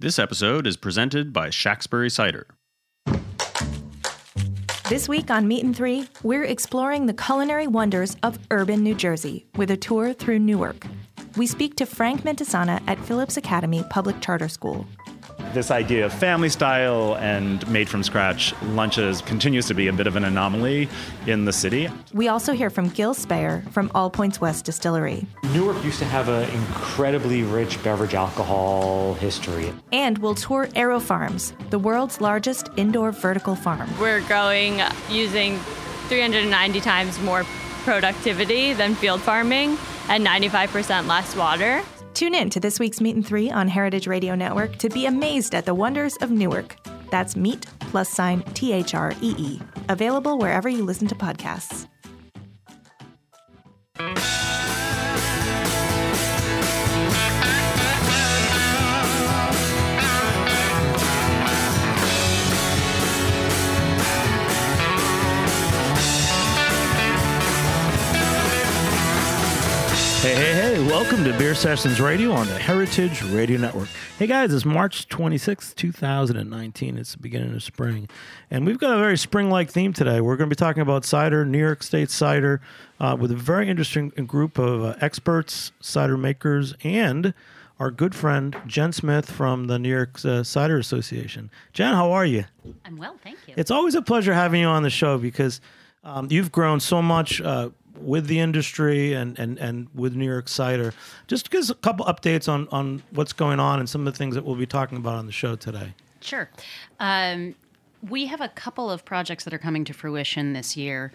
This episode is presented by Shacksbury Cider. This week on Meat and Three, we're exploring the culinary wonders of urban New Jersey with a tour through Newark. We speak to Frank Mentesana at Phillips Academy Public Charter School. This idea of family style and made from scratch lunches continues to be a bit of an anomaly in the city. We also hear from Gil Speyer from All Points West Distillery. Newark used to have an incredibly rich beverage alcohol history. And we'll tour AeroFarms, the world's largest indoor vertical farm. We're growing using 390 times more productivity than field farming and 95% less water. Tune in to this week's Meat and Three on Heritage Radio Network to be amazed at the wonders of Newark. That's Meet plus sign T H R E E. Available wherever you listen to podcasts. Hey, hey, hey, welcome to Beer Sessions Radio on the Heritage Radio Network. Hey guys, it's March 26th, 2019. It's the beginning of spring. And we've got a very spring like theme today. We're going to be talking about cider, New York State cider, uh, with a very interesting group of uh, experts, cider makers, and our good friend Jen Smith from the New York uh, Cider Association. Jen, how are you? I'm well, thank you. It's always a pleasure having you on the show because um, you've grown so much uh, with the industry and, and, and with New York Cider. Just give us a couple updates on, on what's going on and some of the things that we'll be talking about on the show today. Sure. Um, we have a couple of projects that are coming to fruition this year.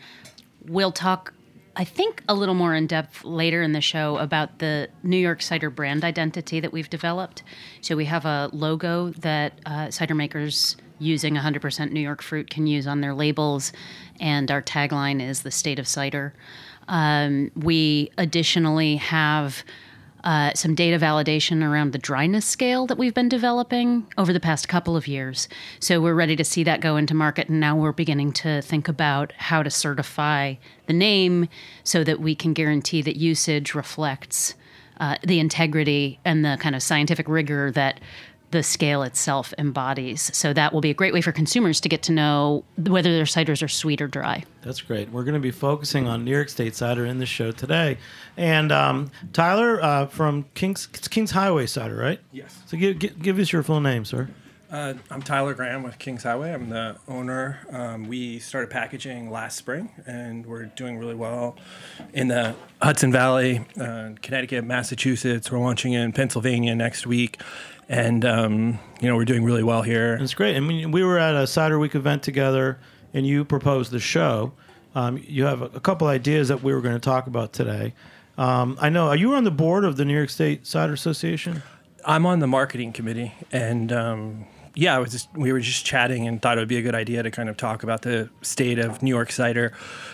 We'll talk, I think, a little more in depth later in the show about the New York cider brand identity that we've developed. So we have a logo that uh, cider makers using 100% New York fruit can use on their labels, and our tagline is the state of cider. Um, we additionally have uh, some data validation around the dryness scale that we've been developing over the past couple of years. So we're ready to see that go into market, and now we're beginning to think about how to certify the name so that we can guarantee that usage reflects uh, the integrity and the kind of scientific rigor that the scale itself embodies. So that will be a great way for consumers to get to know whether their ciders are sweet or dry. That's great. We're going to be focusing on New York State cider in the show today. And um, Tyler uh, from Kings Kings Highway Cider, right? Yes. So give, give, give us your full name, sir. Uh, I'm Tyler Graham with Kings Highway. I'm the owner. Um, we started packaging last spring, and we're doing really well in the Hudson Valley, uh, Connecticut, Massachusetts. We're launching in Pennsylvania next week, and um, you know we're doing really well here. It's great. I mean, we were at a Cider Week event together, and you proposed the show. Um, you have a, a couple ideas that we were going to talk about today. Um, I know. Are you on the board of the New York State Cider Association? I'm on the marketing committee, and um, yeah, was just, we were just chatting and thought it would be a good idea to kind of talk about the state of New York cider,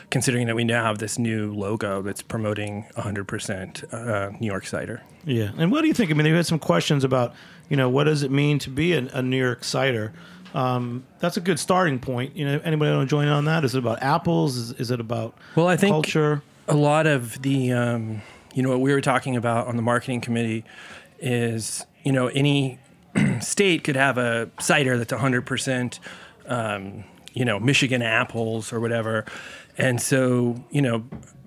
considering that we now have this new logo that's promoting 100% uh, New York cider. Yeah, and what do you think? I mean, you had some questions about, you know, what does it mean to be a, a New York cider? Um, that's a good starting point. You know, anybody want to join in on that? Is it about apples? Is, is it about well, I think culture? A lot of the, um, you know, what we were talking about on the marketing committee is, you know, any state could have a cider that's 100%, um, you know, Michigan apples or whatever. And so, you know,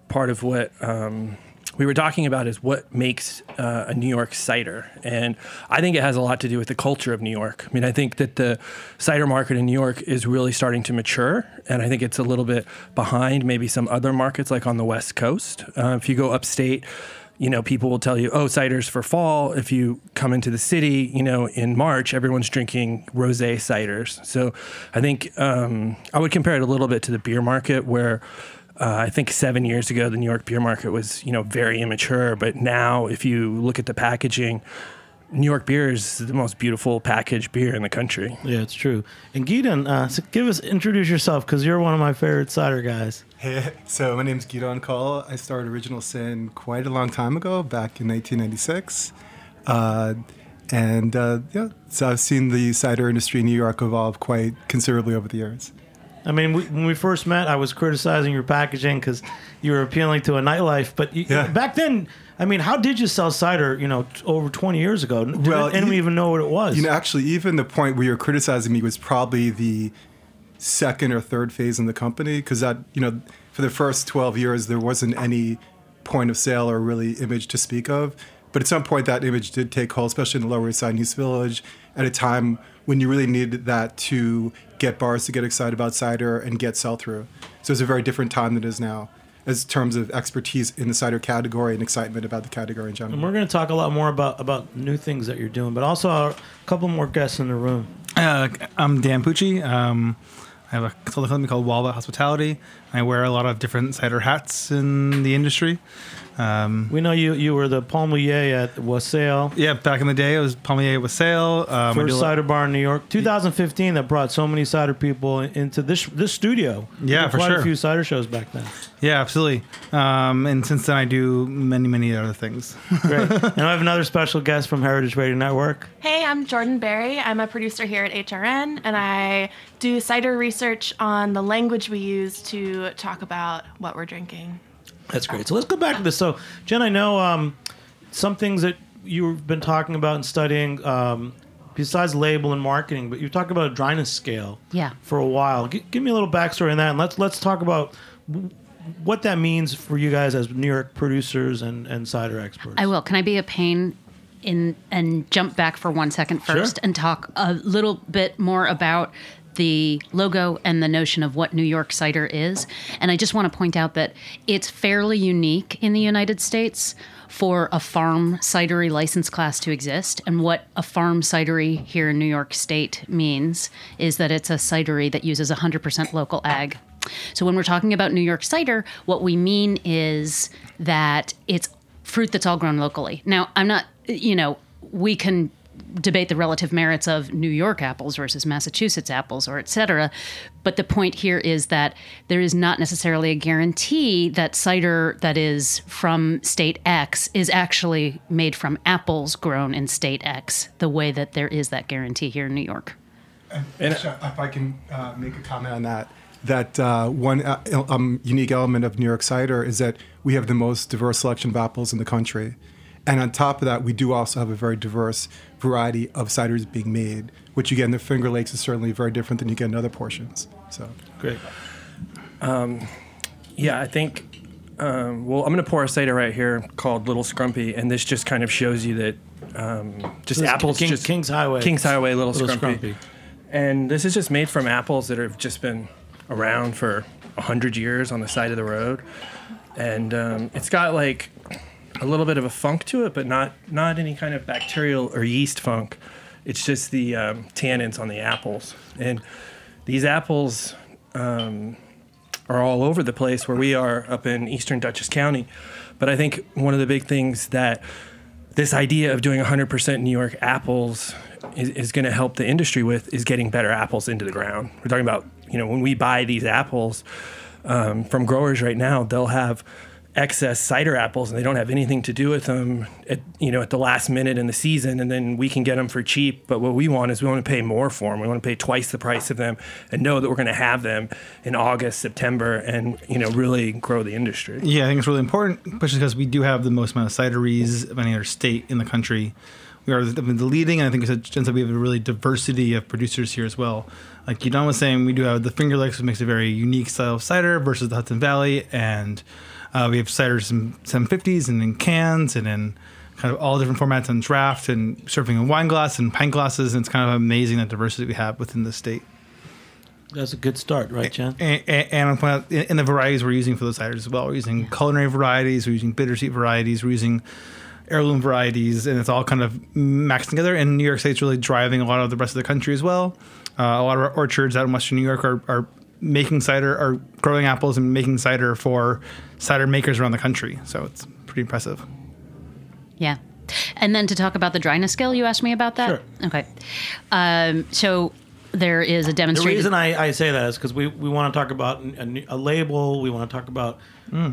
part of what um, we were talking about is what makes uh, a New York cider. And I think it has a lot to do with the culture of New York. I mean, I think that the cider market in New York is really starting to mature. And I think it's a little bit behind maybe some other markets like on the West Coast. Uh, if you go upstate, you know, people will tell you, oh, cider's for fall. If you come into the city, you know, in March, everyone's drinking rose ciders. So I think um, I would compare it a little bit to the beer market where. Uh, I think seven years ago, the New York beer market was, you know, very immature. But now, if you look at the packaging, New York beer is the most beautiful packaged beer in the country. Yeah, it's true. And Gidon, uh, so give us introduce yourself because you're one of my favorite cider guys. Hey, so my name's Gidon Coll. I started Original Sin quite a long time ago, back in 1996. Uh, and uh, yeah, so I've seen the cider industry in New York evolve quite considerably over the years. I mean, we, when we first met, I was criticizing your packaging because you were appealing to a nightlife. But you, Yeah. back then, I mean, how did you sell cider? You know, t- over twenty years ago, Did Well, anyone you- even know what it was? You know, actually, even the point where you're criticizing me was probably the second or third phase in the company because that, you know, for the first 12 years, there wasn't any point of sale or really image to speak of. But at some point, that image did take hold, especially in the Lower East Side and East Village, at a time when you really needed that to get bars to get excited about cider and get sell through. So it's a very different time than it is now, as terms of expertise in the cider category and excitement about the category in general. and we're going to talk a lot more about about new things that you're doing, but also a couple more guests in the room. Uh, I'm Dan Pucci. Um, I have a consulting company called Walba Hospitality. I wear a lot of different cider hats in the industry. Um, We know you you were the pommelier at Wassail. yeah, back in the day, it was Pommelier with Sale. Um, I do First cider bar in New York, 2015, that brought so many cider people into this this studio. We Yeah, for quite sure. a few cider shows back then. Yeah, absolutely. Um, and since then, I do many, many other things. Great. and I have another special guest from Heritage Radio Network. Hey, I'm Jordan Berry. I'm a producer here at HRN, and I do cider research on the language we use to talk about what we're drinking. That's great. So let's go back to this. So, Jen, I know um, some things that you've been talking about and studying um, besides label and marketing, but you talked about a dryness scale. Yeah. For a while, G- give me a little backstory on that, and let's let's talk about what that means for you guys as New York producers and, and cider experts. I will. Can I be a pain in and jump back for one second first Sure. and talk a little bit more about the logo and the notion of what New York cider is? And I just want to point out that it's fairly unique in the United States for a farm cidery license class to exist. And what a farm cidery here in New York State means is that it's a cidery that uses 100% local ag. So when we're talking about New York cider, what we mean is that it's fruit that's all grown locally. Now, I'm not, you know, we can debate the relative merits of New York apples versus Massachusetts apples or et cetera. But the point here is that there is not necessarily a guarantee that cider that is from state X is actually made from apples grown in state X, the way that there is that guarantee here in New York. And if I can uh, make a comment on that, that uh, one uh, um, unique element of New York cider is that we have the most diverse selection of apples in the country. And on top of that, we do also have a very diverse variety of ciders being made, which you get in the Finger Lakes is certainly very different than you get in other portions. So Great. Yeah, I think. Um, well, I'm going to pour a cider right here called Little Scrumpy, and this just kind of shows you that um, just This apples. King- just, King's Highway. King's Highway, Little, Little Scrumpy. Scrumpy. And this is just made from apples that have just been around for hundred years on the side of the road, and um, it's got like a little bit of a funk to it, but not not any kind of bacterial or yeast funk. It's just the um, tannins on the apples, and these apples um, are all over the place where we are up in eastern Dutchess County. But I think one of the big things that this idea of doing 100% New York apples is, is going to help the industry with is getting better apples into the ground. We're talking about, you know, when we buy these apples um, from growers right now, they'll have excess cider apples and they don't have anything to do with them at you know at the last minute in the season and then we can get them for cheap. But what we want is we want to pay more for them we want to pay twice the price of them and know that we're going to have them in August September and you know really grow the industry. Yeah, I think it's really important, especially because we do have the most amount of cideries of any other state in the country. We are the, the leading, and I think it's Jen said we have a really diversity of producers here as well. Like Gidon was saying, we do have the Finger Lakes, which makes a very unique style of cider versus the Hudson Valley, and uh, we have ciders in 750s and in cans and in kind of all different formats on draft and serving in wine glass and pint glasses. And it's kind of amazing the diversity we have within the state. That's a good start, right, Jen? And, and, and I'll point out in, in the varieties we're using for those ciders as well. We're using culinary varieties, we're using bittersweet varieties, we're using heirloom varieties, and it's all kind of maxed together. And New York State's really driving a lot of the rest of the country as well. Uh, a lot of our orchards out in Western New York are, are making cider, are growing apples and making cider for cider makers around the country. So it's pretty impressive. Yeah. And then to talk about the dryness scale, you asked me about that? Sure. Okay. Um, so there is a demonstration. The reason I, I say that is because we, we want to talk about a, a label. We want to talk about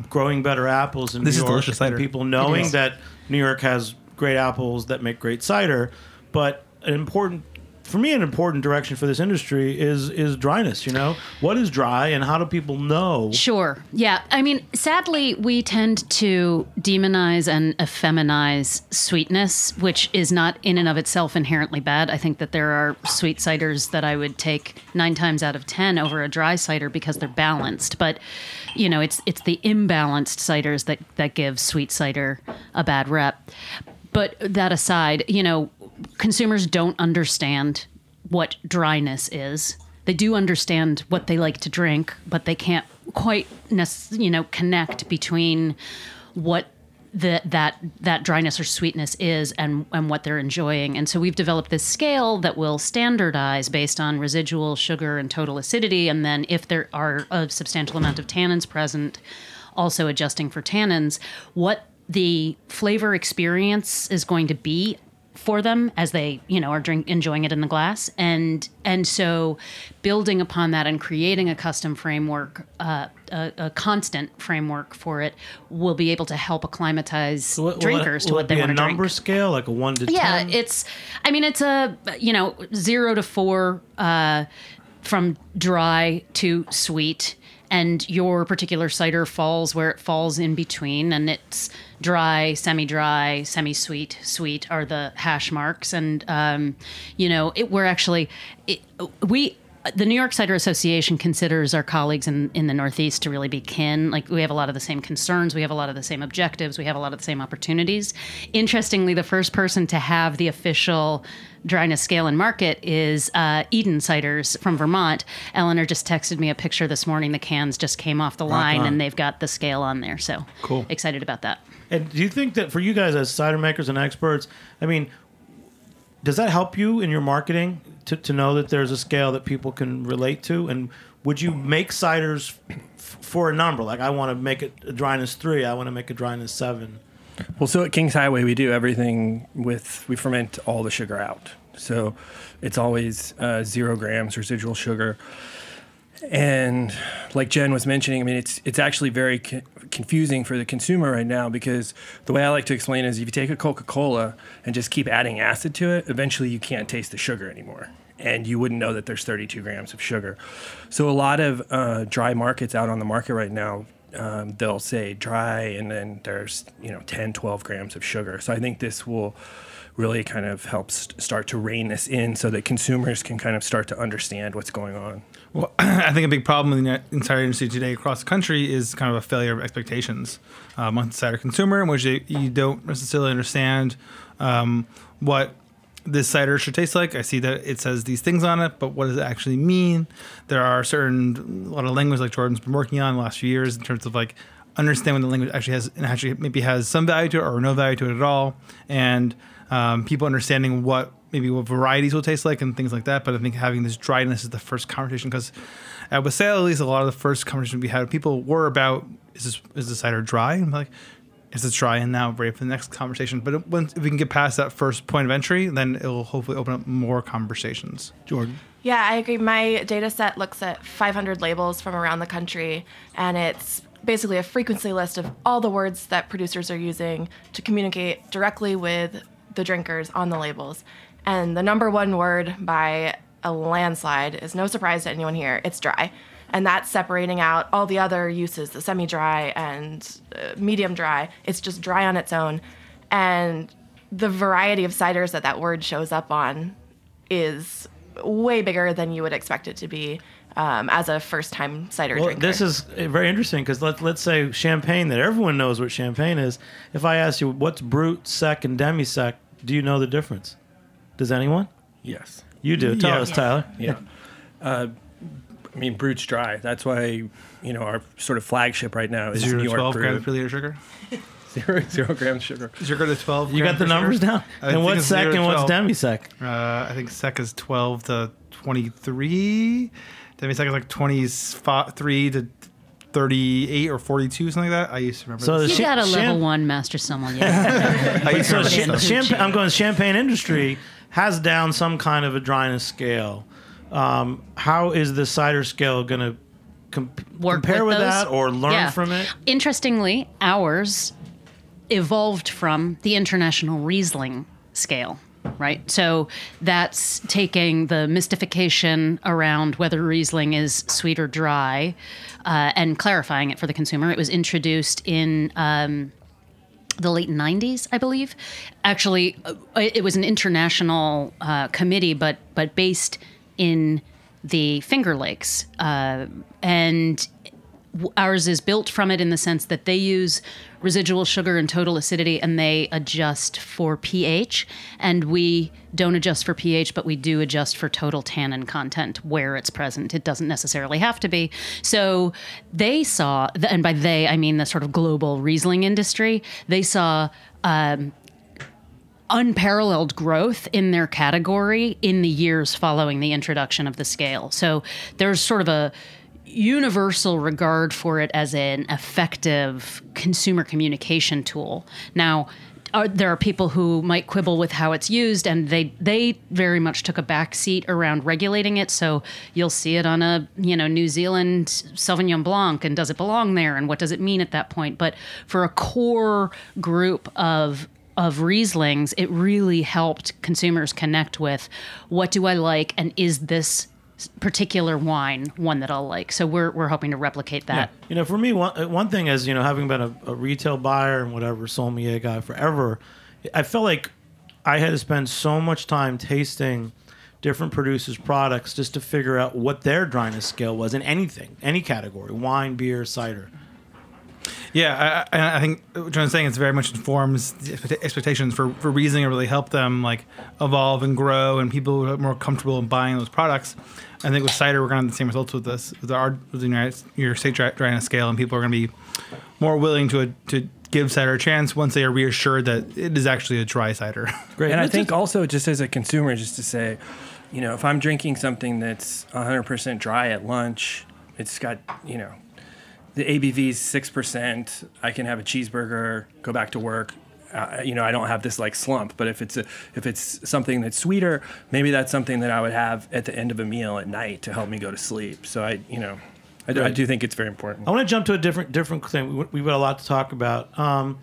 growing better apples in This New is York. delicious cider. And people knowing that New York has great apples that make great cider. But an important for me, an important direction for this industry is is dryness. You know, what is dry, and how do people know? Sure. Yeah. I mean, sadly, we tend to demonize and effeminize sweetness, which is not in and of itself inherently bad. I think that there are sweet ciders that I would take nine times out of ten over a dry cider because they're balanced. But you know, it's it's the imbalanced ciders that that give sweet cider a bad rep. But that aside, you know, consumers don't understand what dryness is. They do understand what they like to drink, but they can't quite, you know, connect between what the, that that dryness or sweetness is and and what they're enjoying. And so we've developed this scale that will standardize based on residual sugar and total acidity, and then if there are a substantial amount of tannins present, also adjusting for tannins, what the flavor experience is going to be for them as they you know are drink enjoying it in the glass. And and so building upon that and creating a custom framework uh, a, a constant framework for it will be able to help acclimatize Will it- drinkers will to it what they want to drink. A number scale, like a one to yeah ten. it's i mean it's a you know zero to four uh, from dry to sweet and your particular cider falls where it falls in between and it's dry semi-dry semi-sweet sweet are the hash marks. And um, you know it, we're actually it, we the New York Cider Association considers our colleagues in, in the Northeast to really be kin. Like, we have a lot of the same concerns, we have a lot of the same objectives, we have a lot of the same opportunities. Interestingly, the first person to have the official dryness scale and market is uh, Eden Ciders from Vermont. Eleanor just texted me a picture this morning. The cans just came off the line on. and they've got the scale on there. So, Cool. excited about that. And do you think that for you guys as cider makers and experts, I mean, does that help you in your marketing to, to know that there's a scale that people can relate to? And would you make ciders f- for a number? Like, I want to make it a dryness three, I want to make a dryness seven. Well, so at Kings Highway, we do everything with, we ferment all the sugar out. So it's always uh, zero grams residual sugar. And like Jen was mentioning, I mean, it's it's actually very co- confusing for the consumer right now because the way I like to explain is if you take a Coca Cola and just keep adding acid to it, eventually you can't taste the sugar anymore. And you wouldn't know that there's 32 grams of sugar. So a lot of uh, dry markets out on the market right now, um, they'll say dry and then there's, you know, 10, 12 grams of sugar. So I think this will really kind of help st- start to rein this in so that consumers can kind of start to understand what's going on. Well, I think a big problem in the entire industry today across the country is kind of a failure of expectations uh, amongst the cider consumer, in which you, you don't necessarily understand um, what this cider should taste like. I see that it says these things on it, but what does it actually mean? There are certain a lot of language like Jordan's been working on the last few years in terms of like understand when the language actually has and actually maybe has some value to it or no value to it at all, and um, people understanding what maybe what varieties will taste like and things like that. But I think having this dryness is the first conversation because at Wassail, at least a lot of the first conversations we had, people were about is this is the cider dry? And I'm like, is it dry? And now ready for the next conversation. But once if we can get past that first point of entry, then it will hopefully open up more conversations. Jordan. Yeah, I agree. My data set looks at 500 labels from around the country, and it's basically a frequency list of all the words that producers are using to communicate directly with the drinkers on the labels. And the number one word by a landslide is no surprise to anyone here it's dry. And that's separating out all the other uses, the semi dry and uh, medium dry. It's just dry on its own. And the variety of ciders that that word shows up on is way bigger than you would expect it to be um, as a first time cider Well, drinker. this is uh, very interesting because let, let's say champagne that everyone knows what champagne is. If I ask you what's brut, sec, and demi sec, do you know the difference? Does anyone? Yes. You do. Tell Yeah. us, Tyler. Yeah. Uh, I mean, Brut's dry. That's why, you know, our sort of flagship right now is Zero New York 12 Brew. grams per liter sugar. Zero, zero grams sugar. Zero to 12. You got the numbers sugar? down? I And think what's it's sec zero to and what's 12. demi-sec? Uh, I think sec is 12 to 23. Demi sec is like 23 to 38 or 42, something like that. I used to remember. So this. the You Cha- got a level champ- one master sommelier. I used to So remember cha- this stuff. champagne, I'm going champagne industry has down some kind of a dryness scale. Um, how is the cider scale going to com- compare with, those? that or learn Yeah. from it? Interestingly, ours evolved from the International Riesling scale. right? So that's taking the mystification around whether Riesling is sweet or dry uh, and clarifying it for the consumer. It was introduced in. Um, the late 90s, I believe. Actually, uh, it was an international uh, committee, but but based in the Finger Lakes, uh, and ours is built from it in the sense that they use residual sugar and total acidity and they adjust for pH. And we don't adjust for pH but we do adjust for total tannin content where it's present. It doesn't necessarily have to be. So they saw and by they I mean the sort of global Riesling industry they saw um, unparalleled growth in their category in the years following the introduction of the scale so there's sort of a universal regard for it as an effective consumer communication tool. Now, are, there are people who might quibble with how it's used, and they they very much took a back seat around regulating it. So you'll see it on a you know New Zealand Sauvignon Blanc, and does it belong there, and what does it mean at that point? But for a core group of of Rieslings, it really helped consumers connect with what do I like, and is this particular wine one that I'll like. So we're, we're hoping to replicate that. Yeah. You know, for me, one, uh, one thing is, you know, having been a, a retail buyer and whatever, sommelier guy forever, I felt like I had to spend so much time tasting different producers' products just to figure out what their dryness scale was in anything, any category wine, beer, cider. Yeah, I, I think what John's saying is very much informs expectations for for Riesling to really help them like evolve and grow, and people are more comfortable in buying those products. I think with cider, we're going to have the same results with this with our with the United New York State dryness scale, and people are going to be more willing to to give cider a chance once they are reassured that it is actually a dry cider. Great, and I think also just as a consumer, just to say, you know, if I'm drinking something that's 100% dry at lunch, it's got you know the ABV is six percent. I can have a cheeseburger, go back to work. Uh, you know, I don't have this like slump. But if it's a if it's something that's sweeter, maybe that's something that I would have at the end of a meal at night to help me go to sleep. So I, you know, I, do, I do think it's very important. I want to jump to a different different thing. We've got a lot to talk about. Um,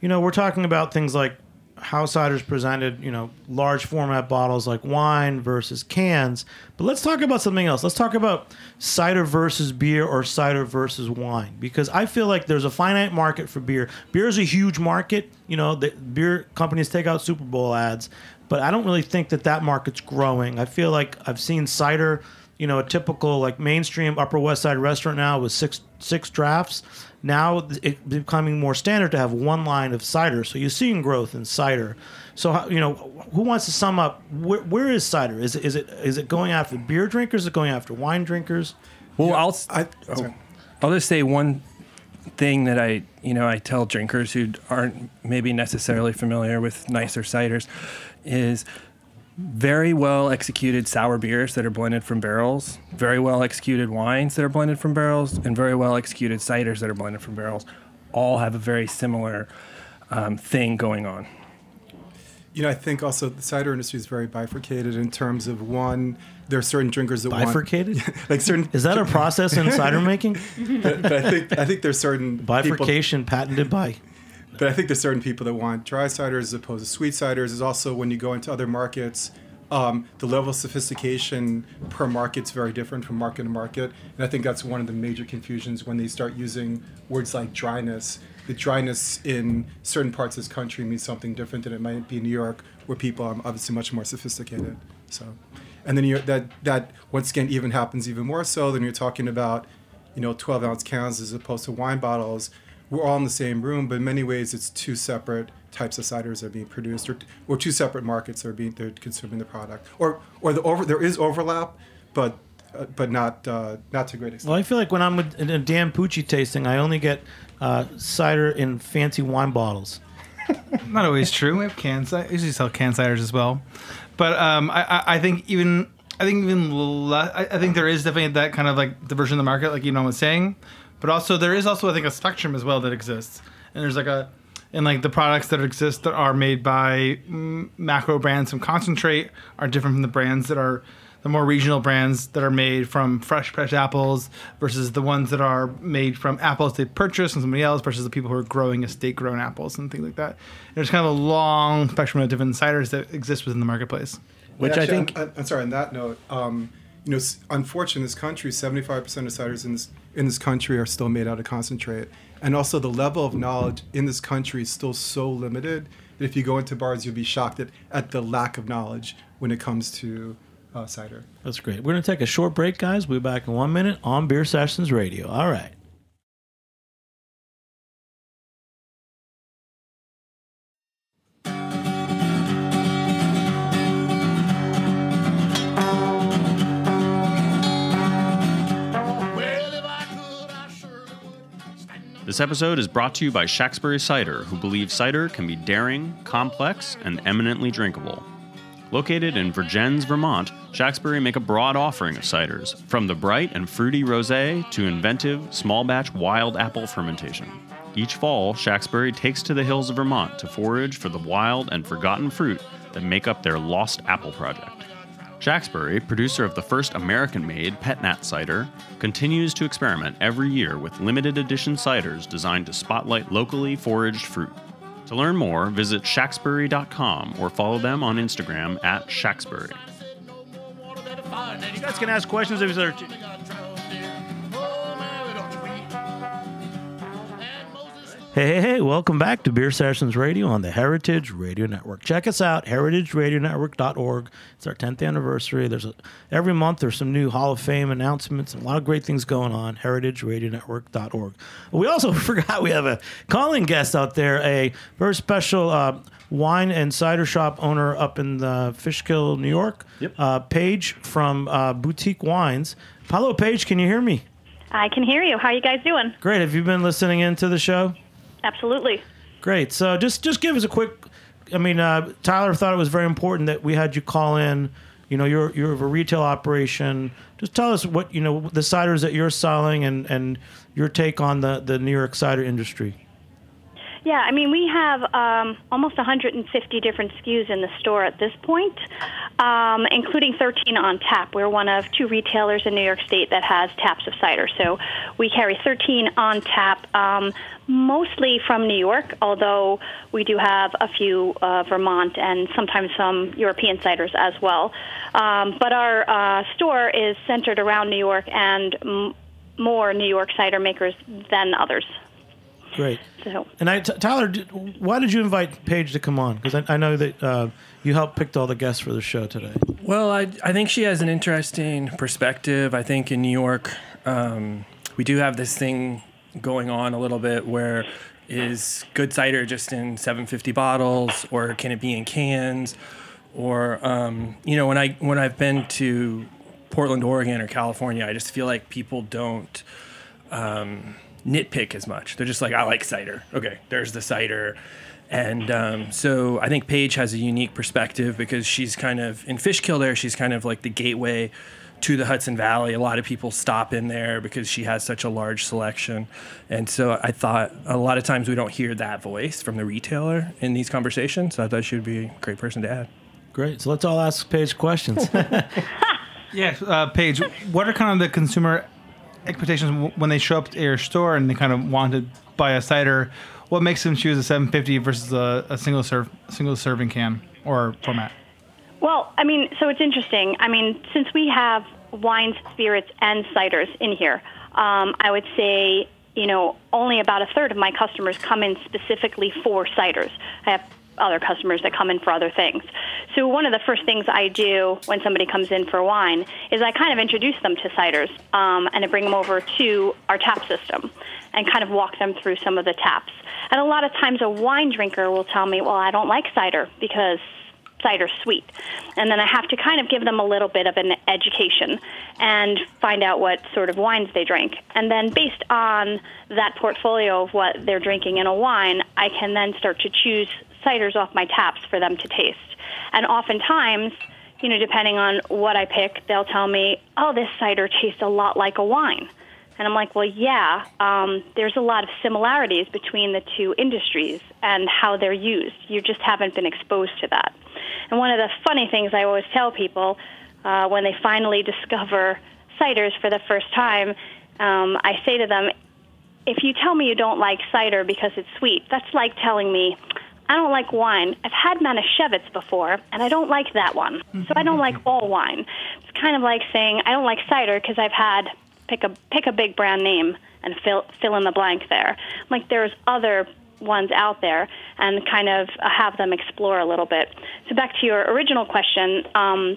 you know, we're talking about things like how ciders presented, you know, large format bottles like wine versus cans. But let's talk about something else. Let's talk about cider versus beer or cider versus wine because I feel like there's a finite market for beer. Beer is a huge market. You know, the beer companies take out Super Bowl ads, but I don't really think that that market's growing. I feel like I've seen cider, you know, a typical like mainstream Upper West Side restaurant now with six six drafts now it's becoming more standard to have one line of cider. So you're seeing growth in cider. So you know, who wants to sum up? Where, where is cider? Is it is it is it going after beer drinkers? Is it going after wine drinkers? Well, I'll I, oh, I'll just say one thing that I you know I tell drinkers who aren't maybe necessarily familiar with nicer ciders is very well executed sour beers that are blended from barrels, very well executed wines that are blended from barrels, and very well executed ciders that are blended from barrels all have a very similar um, thing going on. You know, I think also the cider industry is very bifurcated in terms of one, there are certain drinkers that bifurcated, want, like certain. Is that a process in cider making? but, but, I think I think there's certain bifurcation people, patented by but I think there's certain people that want dry ciders as opposed to sweet ciders. Is also when you go into other markets, um, the level of sophistication per market is very different from market to market. And I think that's one of the major confusions when they start using words like dryness. The dryness in certain parts of this country means something different than it might be in New York, where people are obviously much more sophisticated. So, and then you, that that once again even happens even more so. Then you're talking about, you know, 12 ounce cans as opposed to wine bottles we're all in the same room, but in many ways it's two separate types of ciders that are being produced, or, or two separate markets that are being they're consuming the product, or or the over there is overlap, but uh, but not uh, not to great extent. Well, I feel like when I'm with, in a Dan Pucci tasting, I only get uh, cider in fancy wine bottles. not always true. We have cans. I usually sell can ciders as well, but um, I, I think even I think even less, I, I think there is definitely that kind of like diversion in the market, like you know I'm saying. But also there is also I think a spectrum as well that exists, and there's like a and like the products that exist that are made by macro brands and concentrate are different from the brands that are the more regional brands that are made from fresh fresh apples versus the ones that are made from apples they purchase from somebody else versus the people who are growing estate grown apples and things like that. There's kind of a long spectrum of different ciders that exist within the marketplace. Which I think. I'm, I'm sorry. On that note, um, you know, unfortunately, in this country, 75% of ciders in this in this country are still made out of concentrate, and also the level of knowledge in this country is still so limited that if you go into bars, you'll be shocked at, at the lack of knowledge when it comes to uh, cider. That's great. We're going to take a short break, guys. We'll be back in one minute on Beer Sessions Radio. All right. This episode is brought to you by Shacksbury Cider, who believe cider can be daring, complex, and eminently drinkable. Located in Vergennes, Vermont, Shacksbury make a broad offering of ciders, from the bright and fruity rosé to inventive, small batch wild apple fermentation. Each fall, Shacksbury takes to the hills of Vermont to forage for the wild and forgotten fruit that make up their Lost Apple Project. Shacksbury, producer of the first American made Pet Nat cider, continues to experiment every year with limited edition ciders designed to spotlight locally foraged fruit. To learn more, visit shacksbury.com or follow them on Instagram at Shacksbury. You guys can ask questions if you're. Hey, hey, hey, welcome back to Beer Sessions Radio on the Heritage Radio Network. Check us out, heritageradionetwork.org. It's our 10th anniversary. There's a, every month there's some new Hall of Fame announcements and a lot of great things going on, heritageradionetwork.org. We also forgot we have a calling guest out there, a very special uh, wine and cider shop owner up in the Fishkill, New York. Yep. Uh, Paige from uh, Boutique Wines. Hello, Paige, can you hear me? I can hear you. How are you guys doing? Great. Have you been listening into the show? Absolutely. Great. So just just give us a quick. I mean, uh, Tyler thought it was very important that we had you call in. You know, you're you're of a retail operation. Just tell us what you know the ciders that you're selling and and your take on the the New York cider industry. Yeah, I mean, we have um, almost 150 different SKUs in the store at this point, um, including 13 on tap. We're one of two retailers in New York State that has taps of cider. So we carry 13 on tap, um, mostly from New York, although we do have a few uh, Vermont and sometimes some European ciders as well. Um, but our uh, store is centered around New York and m- more New York cider makers than others. Great. So And I, T- Tyler, did, why did you invite Paige to come on? Because I, I know that uh, you helped pick all the guests for the show today. Well, I, I think she has an interesting perspective. I think in New York, um, we do have this thing going on a little bit where is good cider just in 750 bottles or can it be in cans? Or um, you know, when I when I've been to Portland, Oregon, or California, I just feel like people don't um, nitpick as much. They're just like, I like cider. Okay, there's the cider. And um, so I think Paige has a unique perspective because she's kind of in Fishkill there, she's kind of like the gateway to the Hudson Valley. A lot of people stop in there because she has such a large selection. And so I thought a lot of times we don't hear that voice from the retailer in these conversations. So I thought she would be a great person to add. Great. So let's all ask Paige questions. Yeah, uh, Paige, what are kind of the consumer expectations when they show up to your store and they kind of want to buy a cider? What makes them choose a 750 versus a, a single serve single serving can or format? Well, I mean, so it's interesting. I mean, since we have wines, spirits, and ciders in here, um, I would say, you know, only about a third of my customers come in specifically for ciders. I have other customers that come in for other things. So one of the first things I do when somebody comes in for wine is I kind of introduce them to ciders um, and I bring them over to our tap system and kind of walk them through some of the taps. And a lot of times a wine drinker will tell me, well, I don't like cider because cider sweet. And then I have to kind of give them a little bit of an education and find out what sort of wines they drink. And then based on that portfolio of what they're drinking in a wine, I can then start to choose ciders off my taps for them to taste. And oftentimes, you know, depending on what I pick, they'll tell me, oh, this cider tastes a lot like a wine. And I'm like, well, yeah, um, there's a lot of similarities between the two industries and how they're used. You just haven't been exposed to that. And one of the funny things I always tell people uh, when they finally discover ciders for the first time, um, I say to them, if you tell me you don't like cider because it's sweet, that's like telling me I don't like wine. I've had Manischewitz before, and I don't like that one. So I don't like all wine. It's kind of like saying I don't like cider because I've had pick a pick a big brand name and fill fill in the blank there. Like there's other ones out there, and kind of have them explore a little bit. So back to your original question um,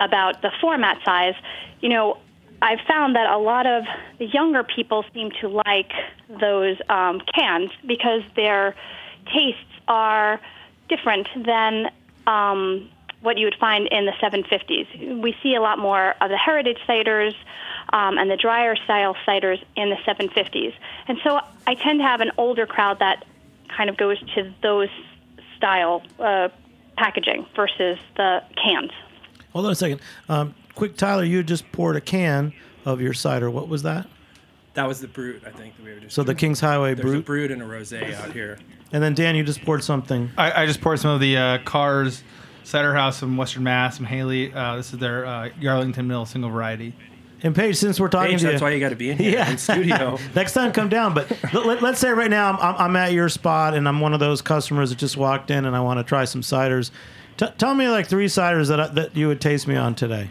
about the format size, you know. I've found that a lot of the younger people seem to like those um, cans because they're tastes are different than um, what you would find in the 750s. We see a lot more of the heritage ciders um, and the drier style ciders in the 750s. And so I tend to have an older crowd that kind of goes to those style uh, packaging versus the cans. Hold on a second. Um, quick, Tyler, you just poured a can of your cider. What was that? That was the brut, I think, that we were just. So the Kings Highway There's a Brut. brut and a rosé out here. And then Dan, you just poured something. I, I just poured some of the uh, Carr's Cider House from Western Mass, from Hadley. Uh, this is their uh, Yarlington Mill single variety. And Paige, since we're talking Paige, to that's you, why you got to be in here Yeah. in studio. Next time, come down. But let, us say right now, I'm, I'm, I'm at your spot, and I'm one of those customers that just walked in, and I want to try some ciders. T- tell me like three ciders that I, that you would taste me on today.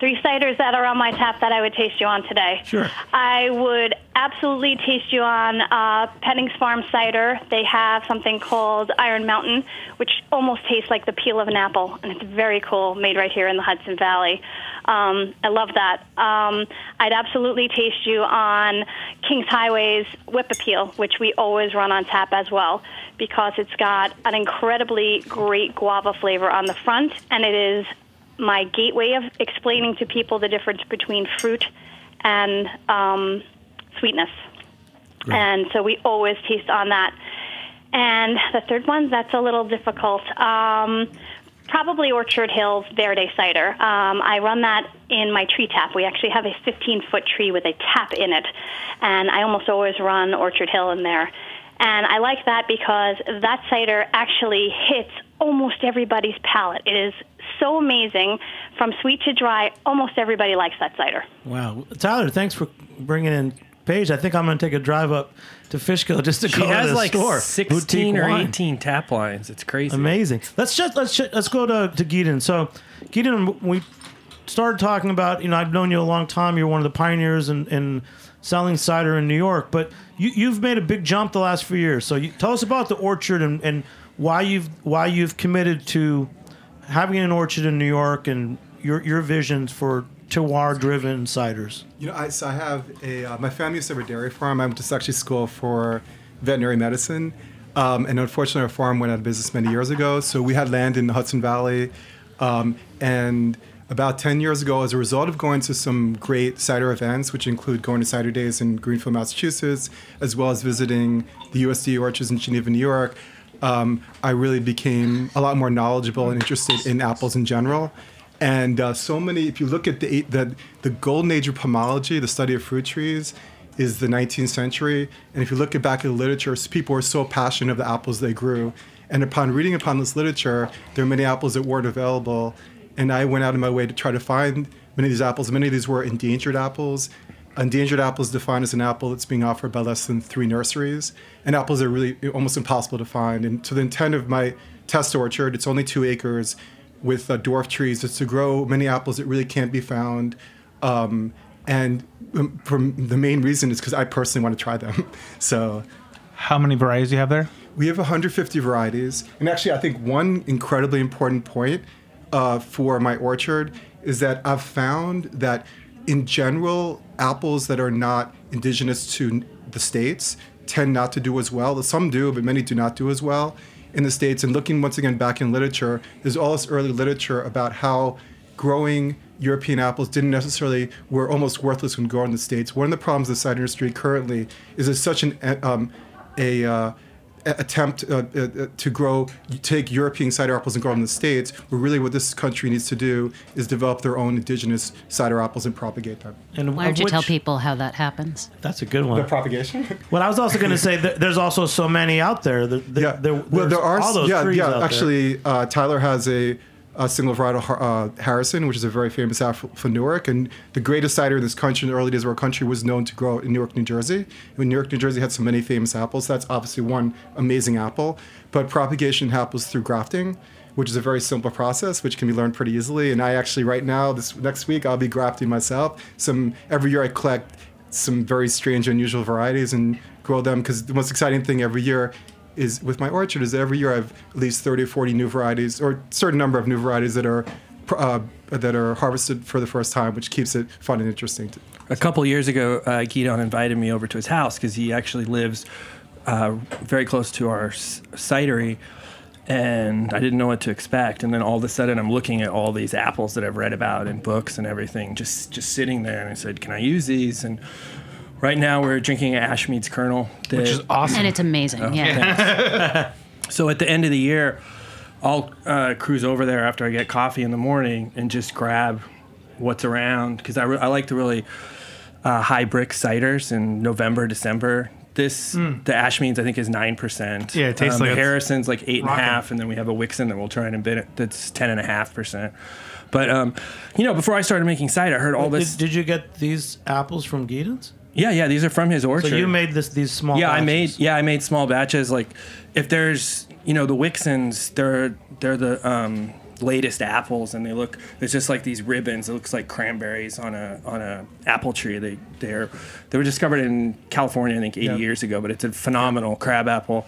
Three ciders that are on my tap that I would taste you on today. Sure. I would absolutely taste you on uh, Penning's Farm cider. They have something called Iron Mountain, which almost tastes like the peel of an apple, and it's very cool, made right here in the Hudson Valley. Um, I love that. Um, I'd absolutely taste you on Kings Highway's Whip Appeal, which we always run on tap as well, because it's got an incredibly great guava flavor on the front, and it is my gateway of explaining to people the difference between fruit and um, sweetness. And so we always taste on that. And the third one, that's a little difficult. Um, probably Orchard Hills Verde cider. Um, I run that in my tree tap. We actually have a 15 foot tree with a tap in it. And I almost always run Orchard Hill in there. And I like that because that cider actually hits almost everybody's palate. It is so amazing. From sweet to dry, almost everybody likes that cider. Wow, Tyler, thanks for bringing in Paige. I think I'm going to take a drive up to Fishkill just to She go to has the like store. 16 Boutique or wine. 18 tap lines. It's crazy. Amazing. Let's just let's sh- let's go to to Gidon. So, Gidon, we started talking about. You know, I've known you a long time. You're one of the pioneers in, in selling cider in New York, but you, you've made a big jump the last few years. So, you, tell us about the orchard and, and why you've why you've committed to having an orchard in New York and your your visions for terroir driven ciders. You know, I, so I have a, uh, my family used to have a dairy farm. I went to actually school for veterinary medicine. Um, and unfortunately, our farm went out of business many years ago. So we had land in the Hudson Valley. Um, and about 10 years ago, as a result of going to some great cider events, which include going to cider days in Greenfield, Massachusetts, as well as visiting the USDA orchards in Geneva, New York, um, I really became a lot more knowledgeable and interested in apples in general. And uh, so many, if you look at the, the the golden age of pomology, the study of fruit trees, is the 19th century. And if you look back at the literature, people were so passionate of the apples they grew. And upon reading upon this literature, there are many apples that weren't available. And I went out of my way to try to find many of these apples. Many of these were endangered apples. Endangered apple is defined as an apple that's being offered by less than three nurseries. And apples are really almost impossible to find. And to the intent of my test orchard, it's only two acres with uh, dwarf trees. It's to grow many apples that really can't be found. Um, and um, from the main reason is because I personally want to try them. so, How many varieties do you have there? we have 150 varieties. And actually, I think one incredibly important point uh, for my orchard is that I've found that in general, apples that are not indigenous to the states tend not to do as well. Some do, but many do not do as well in the states. And looking once again back in literature, there's all this early literature about how growing European apples didn't necessarily were almost worthless when grown in the states. One of the problems of the cider industry currently is there's such an um, a uh, attempt uh, uh, to grow, take European cider apples and grow them in the states. Where really what this country needs to do is develop their own indigenous cider apples and propagate them. And Why don't of you tell people how that happens? That's a good one. The propagation. Well, I was also going to say that there's also so many out there. That, that, yeah. there, well, there are all those yeah trees yeah out there. actually uh, Tyler has a uh, single varietal uh, Harrison, which is a very famous apple for Newark. And the greatest cider in this country in the early days of our country was known to grow in Newark, New Jersey. When Newark, New Jersey had so many famous apples, that's obviously one amazing apple. But propagation happens through grafting which is a very simple process, which can be learned pretty easily. And I actually, right now, this next week, I'll be grafting myself. Some every year I collect some very strange, unusual varieties and grow them because the most exciting thing every year is with my orchard is every year I've at least 30 or 40 new varieties or a certain number of new varieties that are uh, that are harvested for the first time, which keeps it fun and interesting. A couple years ago, uh, invited me over to his house because he actually lives uh, very close to our c- cidery and I didn't know what to expect. And then all of a sudden, I'm looking at all these apples that I've read about in books and everything, just just sitting there. And I said, "Can I use these?" And right now, we're drinking Ashmead's Kernel, Which is awesome. And it's amazing. Oh, yeah. so at the end of the year, I'll uh, cruise over there after I get coffee in the morning and just grab what's around because I, re- I like to really uh, high brix ciders in November, December. This the Ashmeads I think is nine percent. Hmm. Yeah, it tastes um, like it's Harrison's like eight and a rocking. half, and then we have a Wickson that we'll try and embed it that's ten and a half percent. But um, you know, before I started making cider, I heard all Did- this. Did, you get these apples from Gidon's? Yeah, yeah, these are from his orchard. So you made this these small. yeah, I batches. made yeah, I made small batches. Like if there's you know the Wicksons, they're they're the um, latest apples, and they look it's just like these ribbons. It looks like cranberries on a on a apple tree. They they're they were discovered in California, I think, 80 Yeah. years ago. But it's a phenomenal crab apple.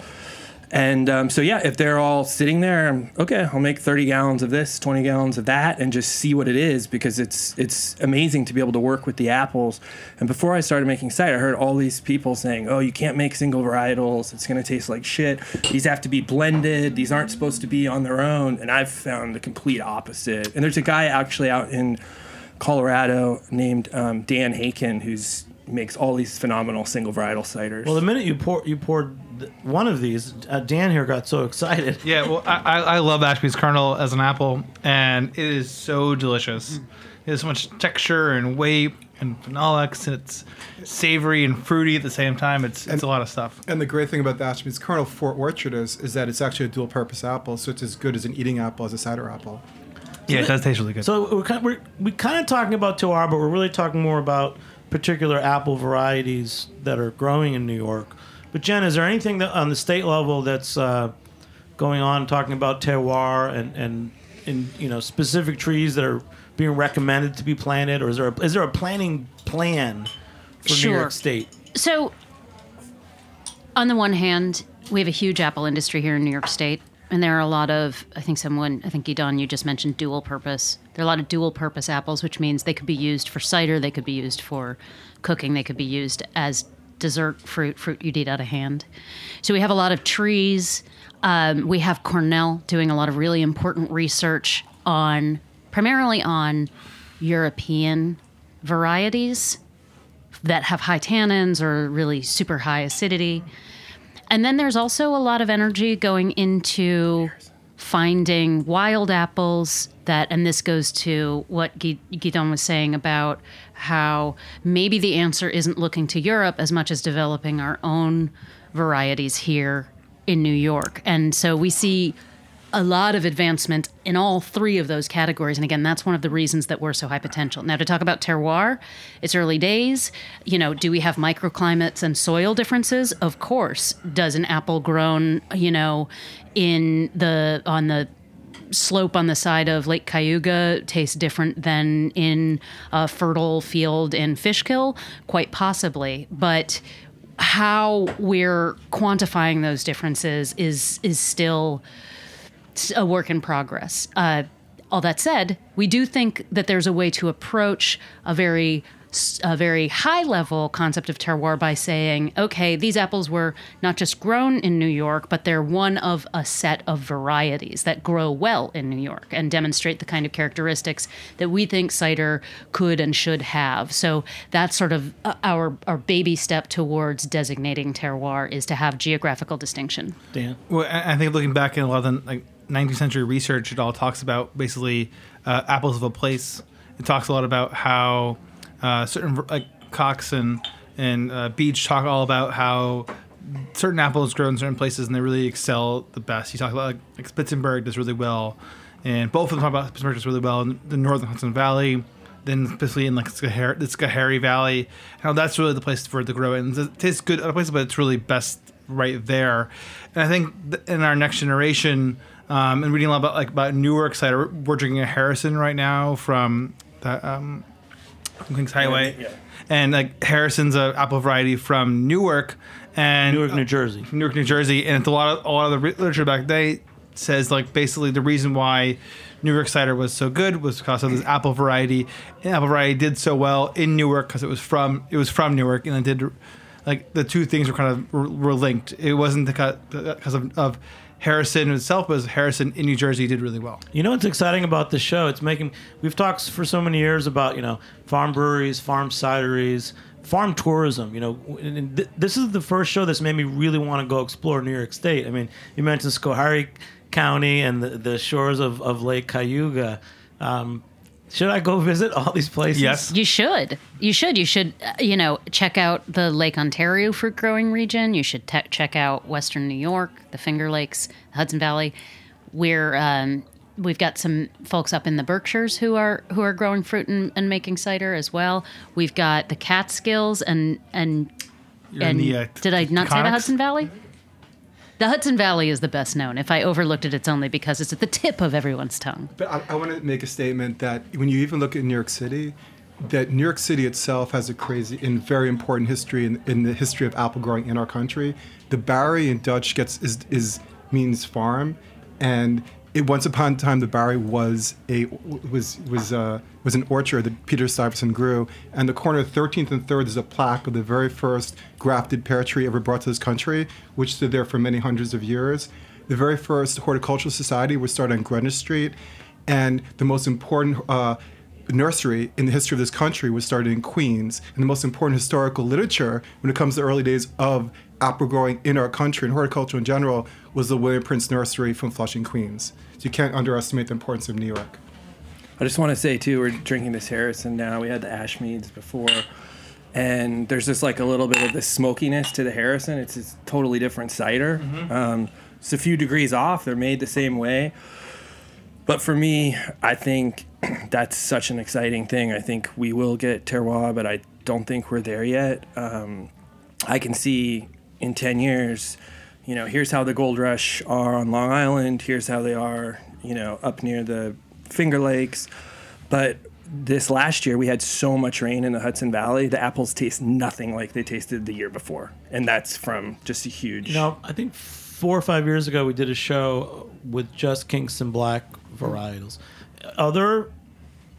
And um, so yeah, if they're all sitting there, okay, I'll make 30 gallons of this, 20 gallons of that, and just see what it is because it's it's amazing to be able to work with the apples. And before I started making cider, I heard all these people saying, "Oh, you can't make single varietals; it's going to taste like shit. These have to be blended. These aren't supposed to be on their own." And I've found the complete opposite. And there's a guy actually out in Colorado named um, Dan Haykin who's makes all these phenomenal single varietal ciders. Well, the minute you pour you poured one of these, uh, Dan here got so excited. Yeah, well, I, I I love Ashmead's kernel as an apple, and it is so delicious. It has so much texture and weight and phenolics, and it's savory and fruity at the same time. It's it's a lot of stuff. And the great thing about the Ashmead's kernel for orchard is, is that it's actually a dual purpose apple, so it's as good as an eating apple as a cider apple. Yeah, it does taste really good. So we're kind we're we're kind of talking about terroir, but we're really talking more about particular apple varieties that are growing in New York. But Jen, is there anything that on the state level that's uh, going on talking about terroir and and in you know specific trees that are being recommended to be planted, or is there a, is there a planting plan for New York State? So, on the one hand, we have a huge apple industry here in New York State, and there are a lot of, I think someone, I think Gidon, you just mentioned dual purpose. There are a lot of dual purpose apples, which means they could be used for cider, they could be used for cooking, they could be used as dessert fruit, fruit you'd eat out of hand. So we have a lot of trees. Um, we have Cornell doing a lot of really important research on, primarily on European varieties that have high tannins or really super high acidity. And then there's also a lot of energy going into finding wild apples that, and this goes to what Gidon was saying about how maybe the answer isn't looking to Europe as much as developing our own varieties here in New York. And so we see a lot of advancement in all three of those categories. And again, that's one of the reasons that we're so high potential. Now, to talk about terroir, it's early days. You know, do we have microclimates and soil differences? Of course. Does an apple grown, you know, in the, on the, slope on the side of Lake Cayuga taste different than in a fertile field in Fishkill? Quite possibly. But how we're quantifying those differences is is still a work in progress. Uh, all that said, we do think that there's a way to approach a very a very high level concept of terroir by saying, okay, these apples were not just grown in New York, but they're one of a set of varieties that grow well in New York and demonstrate the kind of characteristics that we think cider could and should have. So that's sort of uh, our our baby step towards designating terroir is to have geographical distinction. Dan. Well, I I think looking back in a lot of the like 19th century research, it all talks about basically uh, apples of a place. It talks a lot about how uh, certain like Coxe and and uh, Beach talk all about how certain apples grow in certain places and they really excel the best. You talk about like, like Spitzenberg does really well and both of them talk about Spitzenberg does really well in the northern Hudson Valley, then especially in like the Schoharie Valley. How that's really the place for it to grow. And it tastes good other places, but it's really best right there. And I think th- in our next generation, um, and reading a lot about like about Newark cider, we're drinking a Harrison right now from the um, from Kings Highway, Yeah. and like Harrison's a apple variety from Newark, and Newark, New Jersey. from Newark, New Jersey, and it's a lot of a lot of the literature back then says like basically the reason why Newark cider was so good was because of this apple variety. And apple variety did so well in Newark because it was from it was from Newark, and it did like the two things were kind of were, were linked. It wasn't the because of, of Harrison itself, but Harrison in New Jersey did really well. You know what's exciting about this show? It's making. We've talked for so many years about you know farm breweries, farm cideries, farm tourism. You know, and th- this is the first show that's made me really want to go explore New York State. I mean, you mentioned Schoharie County and the, the shores of, of Lake Cayuga. Um, should I go visit all these places? Yes. You should. You should. You should, uh, you know, check out the Lake Ontario fruit growing region. You should te- check out Western New York, the Finger Lakes, Hudson Valley. We're um, we've got some folks up in the Berkshires who are who are growing fruit and, and making cider as well. We've got the Catskills and and You're and the, uh, did I not say the Hudson Valley? The Hudson Valley is the best known. If I overlooked it, it's only because it's at the tip of everyone's tongue. But I, I want to make a statement that when you even look at New York City, that New York City itself has a crazy and very important history in, in the history of apple growing in our country. The Bowery in Dutch gets is, is means farm, and it once upon a time the Bowery was a was was uh, was an orchard that Peter Stuyvesant grew, and the corner of 13th and 3rd is a plaque of the very first grafted pear tree ever brought to this country, which stood there for many hundreds of years. The very first horticultural society was started on Greenwich Street, and the most important uh, nursery in the history of this country was started in Queens. And the most important historical literature when it comes to the early days of apple growing in our country and horticulture in general was the William Prince Nursery from Flushing, Queens. So you can't underestimate the importance of New York. I just want to say too, we're drinking this Harrison now. We had the Ashmeads before, and there's just like a little bit of the smokiness to the Harrison. It's a totally different cider. Um, it's a few degrees off. They're made the same way, but for me, I think that's such an exciting thing. I think we will get terroir, but I don't think we're there yet. Um, I can see in 10 years, you know, here's how the gold rush are on Long Island, here's how they are, you know, up near the Finger Lakes. But this last year, we had so much rain in the Hudson Valley, the apples taste nothing like they tasted the year before. And that's from just a huge. You know, I think four or five years ago we did a show with just Kingston Black varietals. Are there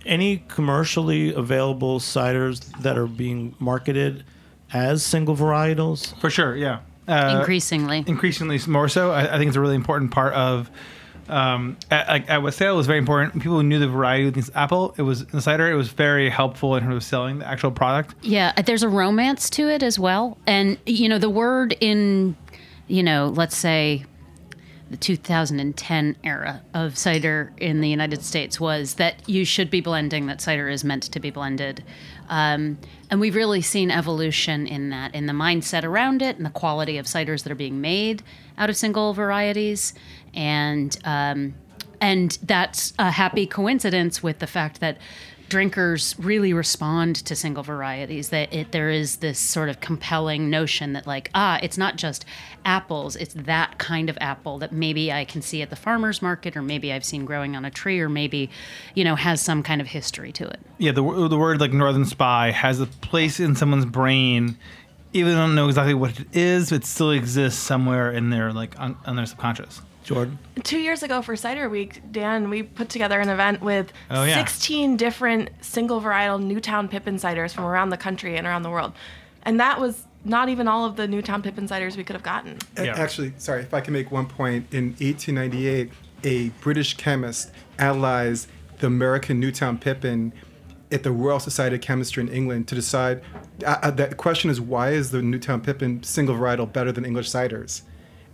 any commercially available ciders that are being marketed as single varietals? For sure, yeah. Uh, Increasingly. increasingly more so. I, I think it's a really important part of. Um, at, at, at Wassail was very important. People who knew the variety of things apple. It was in the cider. It was very helpful in terms of selling the actual product. Yeah, there's a romance to it as well. And, you know, the word in, you know, let's say the 2010 era of cider in the United States was that you should be blending, that cider is meant to be blended. Um, and we've really seen evolution in that, in the mindset around it and the quality of ciders that are being made out of single varieties. And, um, and that's a happy coincidence with the fact that drinkers really respond to single varieties that it, there is this sort of compelling notion that like ah it's not just apples it's that kind of apple that maybe i can see at the farmers market or maybe i've seen growing on a tree or maybe you know has some kind of history to it Yeah, the the word like Northern Spy has a place in someone's brain, even though they don't know exactly what it is. It still exists somewhere in their like on, on their subconscious. Jordan. Two years ago for Cider Week, Dan, we put together an event with Oh, yeah. 16 different single varietal Newtown Pippin ciders from around the country and around the world. And that was not even all of the Newtown Pippin ciders we could have gotten. A- Actually, sorry, if I can make one point. In 1898, a British chemist analyzed the American Newtown Pippin at the Royal Society of Chemistry in England to decide. Uh, uh, the question is, why is the Newtown Pippin single varietal better than English ciders?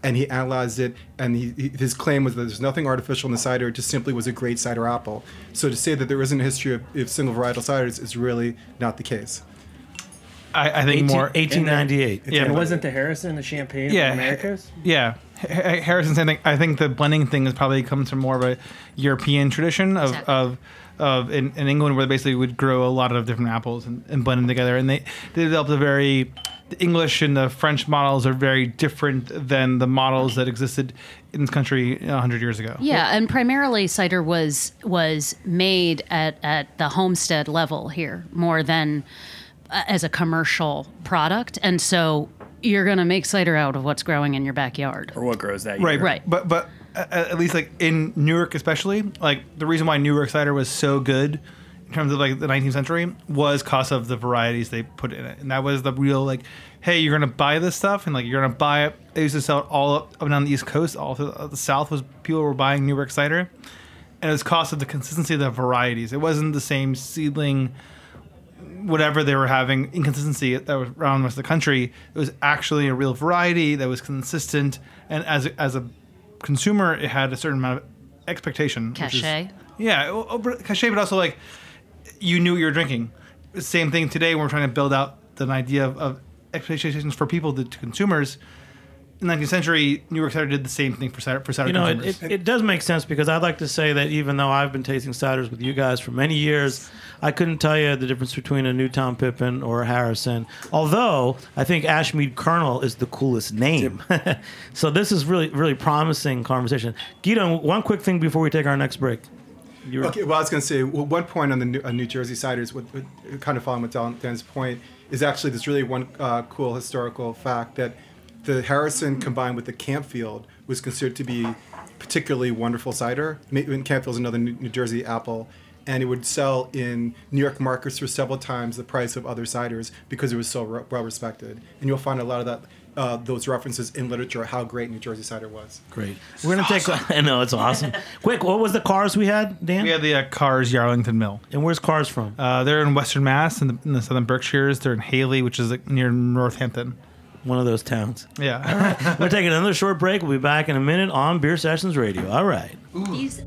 And he analyzed it, and he, he- his claim was that there's nothing artificial in the cider; it just simply was a great cider apple. So to say that there isn't a history of, of single varietal ciders is really not the case. I, I think 18 more 1898. Yeah, and but- wasn't the Harrison the champagne yeah, of Americas? Yeah, H- H- Harrison. Same thing. I think the blending thing is probably comes from more of a European tradition of of of in, in England where they basically would grow a lot of different apples and, and blend them together, and they they developed a very the English and the French models are very different than the models that existed in this country hundred years ago. Yeah, and primarily cider was was made at, at the homestead level here more than uh, as a commercial product, and so you're going to make cider out of what's growing in your backyard. Or what grows that right year. Right. right. but but at, at least like in Newark especially like the reason why Newark cider was so good in terms of like the 19th century was cost of the varieties they put in it and that was the real like hey you're gonna buy this stuff and like you're gonna buy it they used to sell it all up, up and down the east coast all through the south was people were buying Newark cider and it was cost of the consistency of the varieties it wasn't the same seedling whatever they were having inconsistency that was around the rest of the country. It was actually a real variety that was consistent, and as a, as a consumer, it had a certain amount of expectation. which is- Cachet. yeah, o- o- but- cachet, but also like you knew what you were drinking. Same thing today. When we're trying to build out an idea of, of expectations for people to, to consumers. In the 19th century, New York cider did the same thing for cider for cider You know, it, consumers. it, it does make sense because I'd like to say that even though I've been tasting ciders with you guys for many years, I couldn't tell you the difference between a new Newtown Pippin or a Harrison. Although I think Ashmead Kernel is the coolest name. so this is really, really promising conversation. Gidon, one quick thing before we take our next break. Okay, well, I was going to say well, one point on the New, uh, New Jersey ciders, what, what, kind of following with Dan, Dan's point, is actually this really one uh, cool historical fact that the Harrison combined with the Campfield was considered to be particularly wonderful cider. And Campfield's another New, New Jersey apple, and it would sell in New York markets for several times the price of other ciders because it was so re- well respected. And you'll find a lot of that. Uh, those references in literature, how great New Jersey cider was. Great. We're gonna take. I know it's awesome. Quick, what was the Carr's we had, Dan? We had the uh, Carr's Yarlington Mill. And where's Carr's from? Uh, they're in Western Mass in the, in the Southern Berkshires. They're in Hadley, which is like, near Northampton. One of those towns. Yeah. We're taking another short break. We'll be back in a minute on Beer Sessions Radio. All right. These-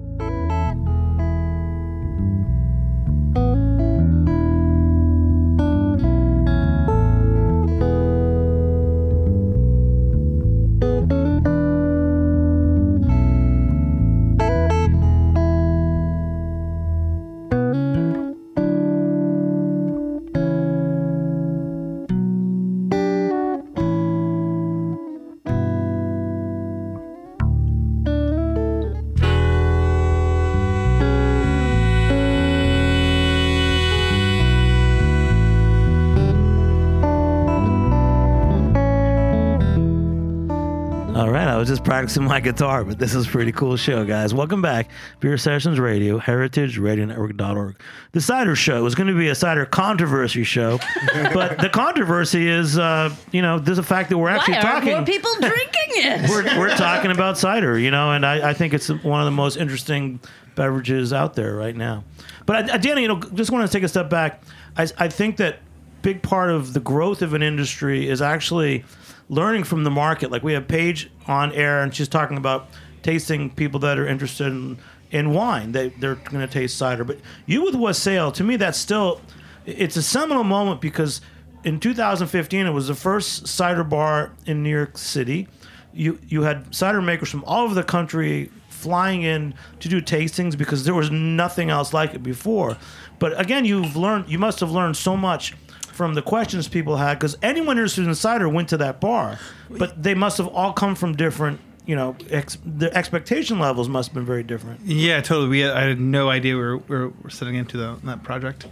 practicing my guitar, but this is a pretty cool show, guys. Welcome back. Beer Sessions Radio, heritageradionetwork.org. The Cider Show is going to be a cider controversy show, but the controversy is, uh, you know, there's a fact that we're actually Why aren't talking. more people drinking it? we're, we're talking about cider, you know, and I, I think it's one of the most interesting beverages out there right now. But I, I, Danny, you know, just want to take a step back. I, I think that big part of the growth of an industry is actually learning from the market. Like we have Paige on air, and she's talking about tasting people that are interested in, in wine. They they're going to taste cider. But you with Wassail, to me, that's still it's a seminal moment because in 2015 it was the first cider bar in New York City. You you had cider makers from all over the country flying in to do tastings because there was nothing else like it before. But again, you've learned you must have learned so much from the questions people had because anyone interested in cider went to that bar, but they must have all come from different. You know, ex- the expectation levels must have been very different. Yeah, totally. We I had no idea we were, we were, sitting into the, that project,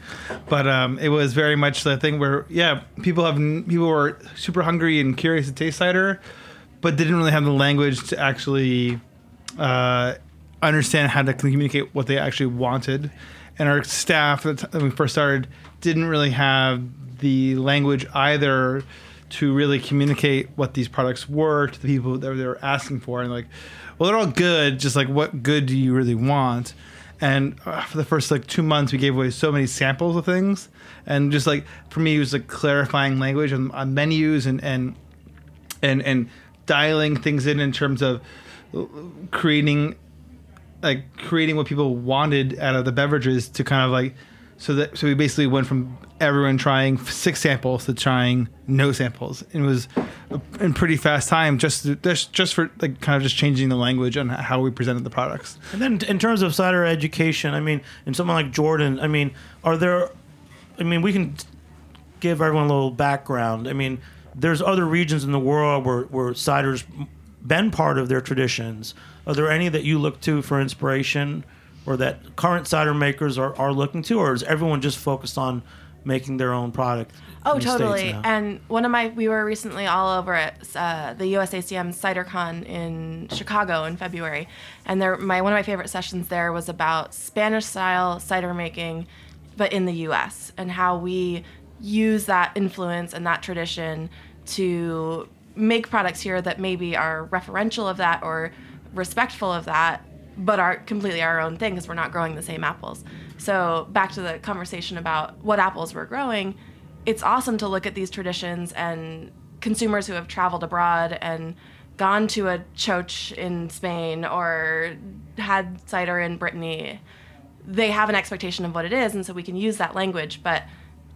but um, it was very much the thing where yeah, people have people were super hungry and curious to taste cider, but didn't really have the language to actually uh, understand how to communicate what they actually wanted. And our staff when we first started didn't really have the language either to really communicate what these products were to the people that they were asking for. And like, well, they're all good. Just like, what good do you really want? And uh, for the first like two months, we gave away so many samples of things, and just like for me, it was like clarifying language on, on menus and and and and dialing things in in terms of creating like creating what people wanted out of the beverages to kind of like So that so we basically went from everyone trying six samples to trying no samples. It was in pretty fast time, just just for like kind of just changing the language on how we presented the products. And then in terms of cider education, I mean, and someone like Jordan, I mean, are there? I mean, we can give everyone a little background. I mean, there's other regions in the world where where cider's been part of their traditions. Are there any that you look to for inspiration, or that current cider makers are, are looking to, or is everyone just focused on making their own product? Oh, totally. And one of my, we were recently all over at uh, the USACM CiderCon in Chicago in February, and there, my one of my favorite sessions there was about Spanish style cider making, but in the U.S. and how we use that influence and that tradition to make products here that maybe are referential of that or respectful of that, but are completely our own thing because we're not growing the same apples. So back to the conversation about what apples we're growing, it's awesome to look at these traditions and consumers who have traveled abroad and gone to a txotx in Spain or had cider in Brittany. They have an expectation of what it is, and so we can use that language. But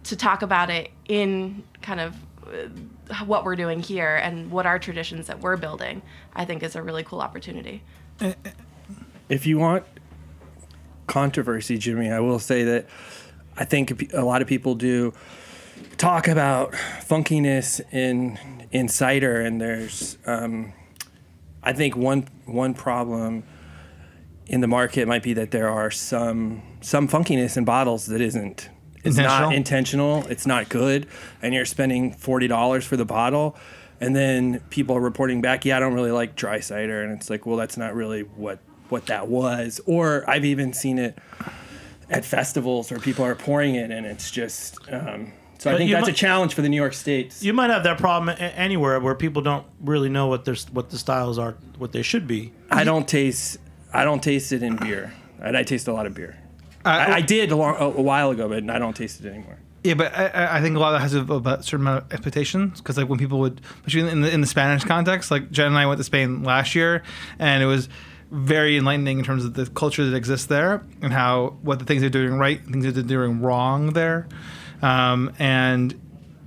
to talk about it in kind of uh, what we're doing here and what our traditions that we're building, I think is a really cool opportunity. if you want controversy, Jimmy, I will say that I think a lot of people do talk about funkiness in in cider, and there's um, I think one one problem in the market might be that there are some some funkiness in bottles that isn't it's Intentional? not intentional, it's not good, and you're spending forty dollars for the bottle. And then people are reporting back, yeah, I don't really like dry cider, and it's like, well, that's not really what what that was. Or I've even seen it at festivals where people are pouring it, and it's just. Um, so I think you that's a challenge for the New York States. You might have that problem a- anywhere where people don't really know what their what the styles are, what they should be. I don't taste. I don't taste it in beer. And I taste a lot of beer. I, I did a, long, a, a while ago, but I don't taste it anymore. Yeah, but I- I, I think a lot of that has a, a certain amount of expectations because, like, when people would, especially in the, in the Spanish context, like Jen and I went to Spain last year, and it was very enlightening in terms of the culture that exists there and how what the things they're doing right, things that they're doing wrong there, um, and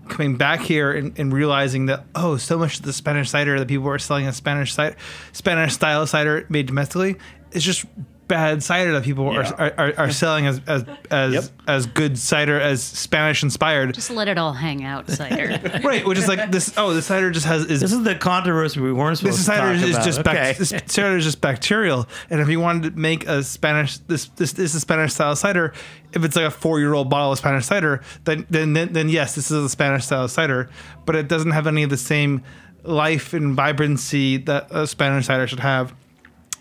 coming back here and, and realizing that oh, so much of the Spanish cider that people are selling as Spanish cider, Spanish style cider made domestically is just bad cider that people Yeah. are, are, are selling as as as, as good cider as Spanish inspired. Just let it all hang out, cider. right, which is like this. Oh, the cider just has is This is the controversy we weren't supposed this to cider talk is about. just okay. bac- this cider is just bacterial. And if you wanted to make a Spanish this this, this is Spanish style cider, if it's like a four year old bottle of Spanish cider, then, then then then yes, this is a Spanish style cider, but it doesn't have any of the same life and vibrancy that a Spanish cider should have.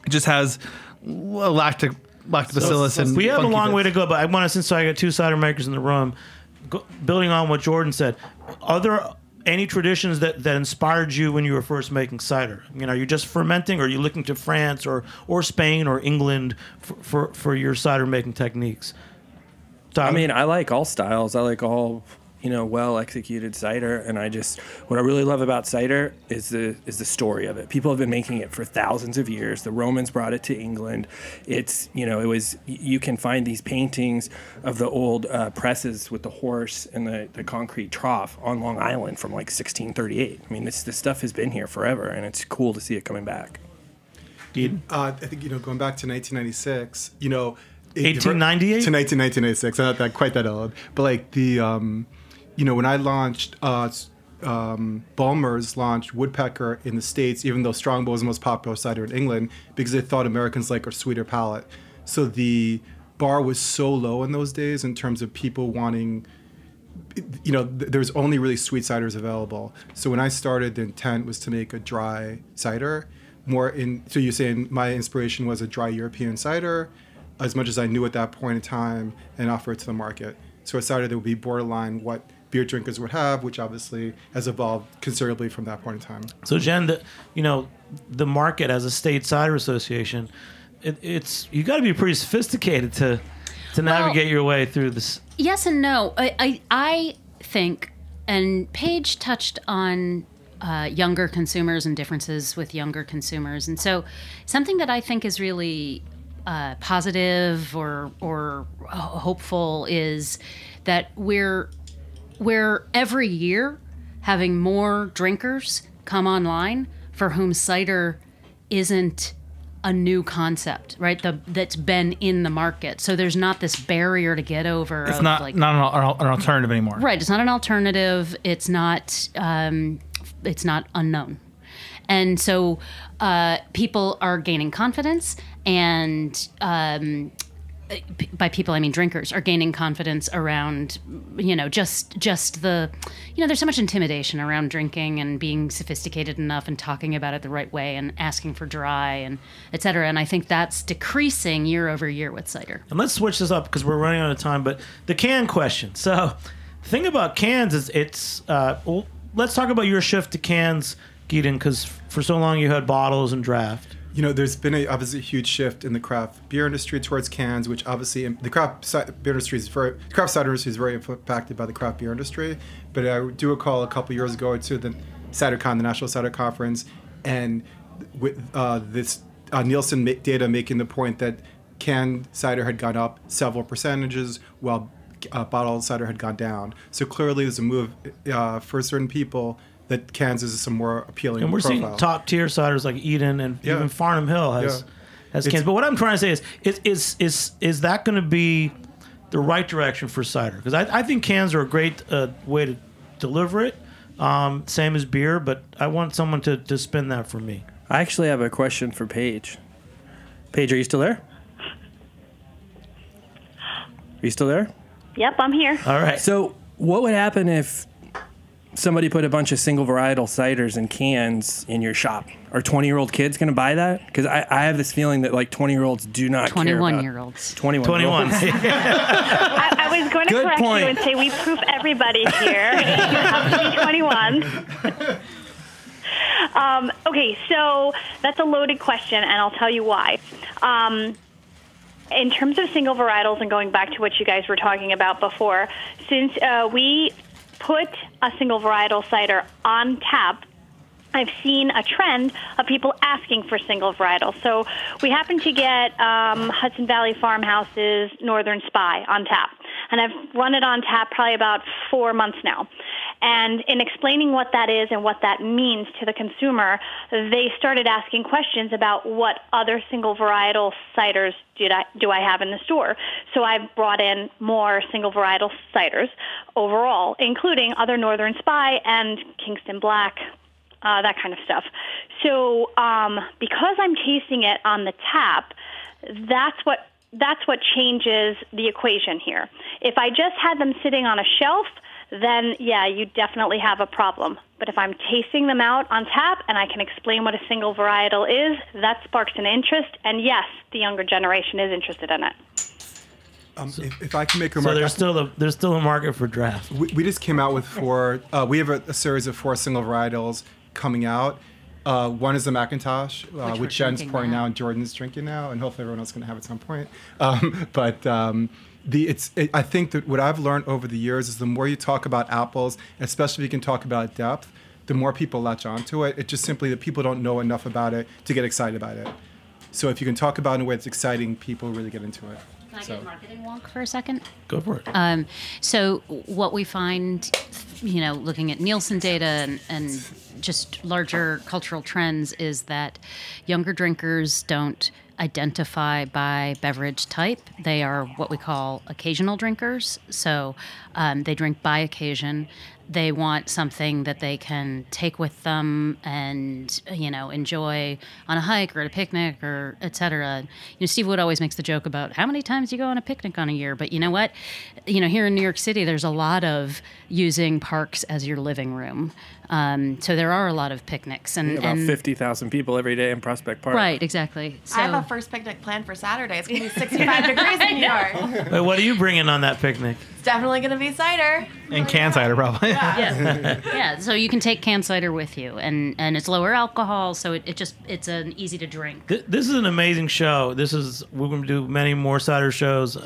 It just has a lactic lactobacillus and we have a funky long way to go, but I want to, since I got two cider makers in the room, go, building on what Jordan said, are there any traditions that, that inspired you when you were first making cider? I mean, are you just fermenting, or are you looking to France or, or Spain or England for, for, for your cider making techniques? I mean, I like all styles. I like all you know well executed cider, and I just what I really love about cider is the is the story of it. People have been making it for thousands of years. The Romans brought it to England. It's you know it was you can find these paintings of the old uh, presses with the horse and the, the concrete trough on Long Island from like 1638. I mean, this this stuff has been here forever, and it's cool to see it coming back. Uh, I think you know, going back to 1996, you know, 1898? to 1996. I'm not that quite that old, but like the, um, you know, when I launched, uh, um, Bulmers launched Woodpecker in the states, even though Strongbow was the most popular cider in England, because they thought Americans like a sweeter palate. So the bar was so low in those days in terms of people wanting you know, th- there's only really sweet ciders available. So when I started, the intent was to make a dry cider. More in, so you're saying my inspiration was a dry European cider, as much as I knew at that point in time, and offer it to the market. So a cider that would be borderline what beer drinkers would have, which obviously has evolved considerably from that point in time. So Jen, the, you know, the market as a state cider association, it, it's you got to be pretty sophisticated to to Well- navigate your way through this. Yes and no. I I, I think, and Paige touched on uh, younger consumers and differences with younger consumers, and so something that I think is really uh, positive or or hopeful is that we're we're every year having more drinkers come online for whom cider isn't a new concept, right? The, that's been in the market. So there's not this barrier to get over. It's of not like, not an, an alternative anymore. Right. It's not an alternative. It's not. Um, it's not unknown, and so uh, people are gaining confidence, and um, by people I mean drinkers are gaining confidence around, you know, just just the, you know, there's so much intimidation around drinking and being sophisticated enough and talking about it the right way and asking for dry and et cetera. And I think that's decreasing year over year with cider. And let's switch this up because we're running out of time. But the can question. So, the thing about cans is it's. Uh, well, let's talk about your shift to cans, Keaton, because for so long you had bottles and draft. You know, there's been a obviously a huge shift in the craft beer industry towards cans, which obviously the craft ci- beer industry is very craft cider industry is very impacted by the craft beer industry. But I do recall a couple years ago to the CiderCon, the National Cider Conference, and with uh, this uh, Nielsen data making the point that canned cider had gone up several percentages while uh, bottled cider had gone down. So clearly, there's a move uh, for certain people that cans is a more appealing. And we're profile. seeing top tier ciders like Eden and Yeah. even Farnum Hill has Yeah. has It's- cans. But what I'm trying to say is is is is, is that going to be the right direction for cider? Because I, I think cans are a great uh, way to deliver it. Um, same as beer, but I want someone to, to spin that for me. I actually have a question for Paige. Paige, are you still there? Are you still there? Yep, I'm here. All right. So, what would happen if somebody put a bunch of single varietal ciders in cans in your shop? Are 20 year old kids going to buy that? Because I, I have this feeling that like 20 year olds do not care 21 about- year olds. 21 21. I, I was going to Good correct point. you and say we proof everybody here. you have to be 21. Um, okay, so that's a loaded question, and I'll tell you why. Um, in terms of single varietals and going back to what you guys were talking about before, since uh, we put a single varietal cider on tap, I've seen a trend of people asking for single varietal. So we happen to get um, Hudson Valley Farmhouse's Northern Spy on tap. And I've run it on tap probably about four months now. And in explaining what that is and what that means to the consumer, they started asking questions about what other single varietal ciders did I, do I have in the store. So I've brought in more single varietal ciders overall, including other Northern Spy and Kingston Black, uh, that kind of stuff. So um, because I'm tasting it on the tap, that's what that's what changes the equation here. If I just had them sitting on a shelf, then yeah, you definitely have a problem. But if I'm tasting them out on tap and I can explain what a single varietal is, that sparks an interest. And yes, the younger generation is interested in it. Um, if, if I can make a So there's still a there's still a market for draft. we, we just came out with four. Uh, we have a, a series of four single varietals coming out. Uh, one is the McIntosh, uh, Which which, Jen's pouring now. now and Jordan's drinking now, and hopefully everyone else is going to have at some point. Um, but um, the it's it, I think that what I've learned over the years is the more you talk about apples, especially if you can talk about depth, the more people latch onto it. It's just simply that people don't know enough about it to get excited about it. So if you can talk about it in a way that's exciting, people really get into it. Can I So- get marketing wonk for a second? Go for it. Um, so what we find, you know, looking at Nielsen data and, and just larger cultural trends is that younger drinkers don't identify by beverage type. They are what we call occasional drinkers. So um, they drink by occasion. They want something that they can take with them and you know enjoy on a hike or at a picnic or etc. You know, Steve Wood always makes the joke about how many times you go on a picnic on a year, but you know what? You know, here in New York City, there's a lot of using parks as your living room. Um, so there are a lot of picnics and, About and 50,000 people every day in Prospect Park. right, exactly. So I have a first picnic planned for Saturday. It's going to be 65 degrees in New York. Wait, what are you bringing on that picnic? It's definitely going to be cider. And canned cider, probably. yeah. yeah. So you can take canned cider with you, and and it's lower alcohol, so it, it just it's an easy to drink. Th- This is an amazing show. This is we're going to do many more cider shows,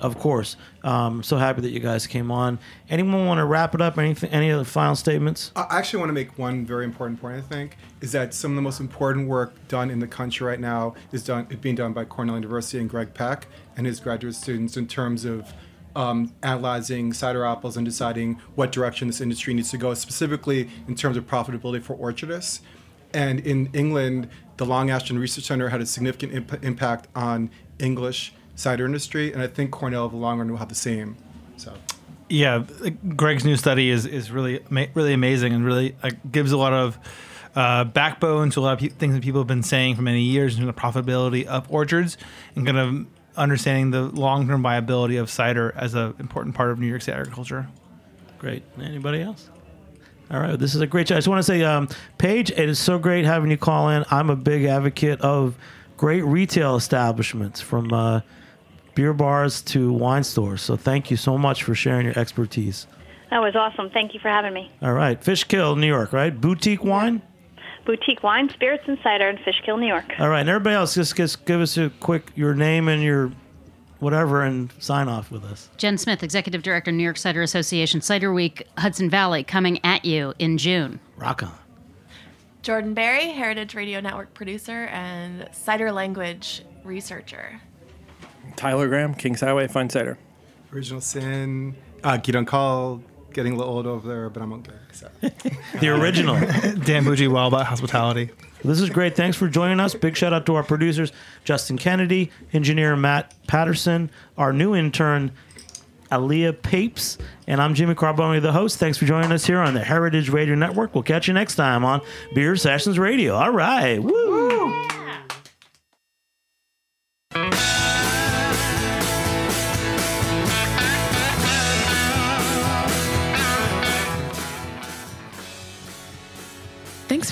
of course. Um, so happy that you guys came on. Anyone want to wrap it up? Anything? Any other final statements? I actually want to make one very important point. I think is that some of the most important work done in the country right now is done is being done by Cornell University and Greg Peck and his graduate students in terms of um, analyzing cider apples and deciding what direction this industry needs to go, specifically in terms of profitability for orchardists. And in England, the Long Ashton Research Center had a significant imp- impact on English cider industry, and I think Cornell, in the long run, will have the same. So. yeah, Greg's new study is is really really amazing and really gives a lot of uh, backbone to a lot of pe- things that people have been saying for many years in of profitability of orchards and kind of understanding the long term viability of cider as an important part of New York State agriculture. Great. Anybody else? All right, this is a great show. I just want to say, um, Paige, it is so great having you call in. I'm a big advocate of great retail establishments from uh, beer bars to wine stores. So thank you so much for sharing your expertise. That was awesome. Thank you for having me. All right, Fishkill, New York, right? Boutique wine. Boutique Wine, Spirits, and Cider in Fishkill, New York. All right, and everybody else, just, just give us a quick your name and your whatever, and sign off with us. Jen Smith, Executive Director, New York Cider Association, Cider Week, Hudson Valley, coming at you in June. Rock on. Jordan Berry, Heritage Radio Network producer and cider language researcher. Tyler Graham, Kings Highway Fine Cider. Original Sin, uh, Gidon Coll, getting a little old over there, but I'm okay. So. The original. Dan Pucci, Wildbat Hospitality. This is great. Thanks for joining us. Big shout out to our producers, Justin Kennedy, engineer Matt Patterson, our new intern, Aaliyah Papes, and I'm Jimmy Carbone, the host. Thanks for joining us here on the Heritage Radio Network. We'll catch you next time on Beer Sessions Radio. All right. Woo!